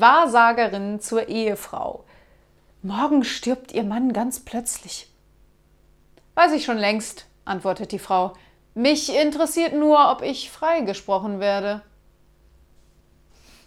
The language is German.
Wahrsagerin zur Ehefrau. Morgen stirbt Ihr Mann ganz plötzlich. Weiß ich schon längst, antwortet die Frau. Mich interessiert nur, ob ich freigesprochen werde.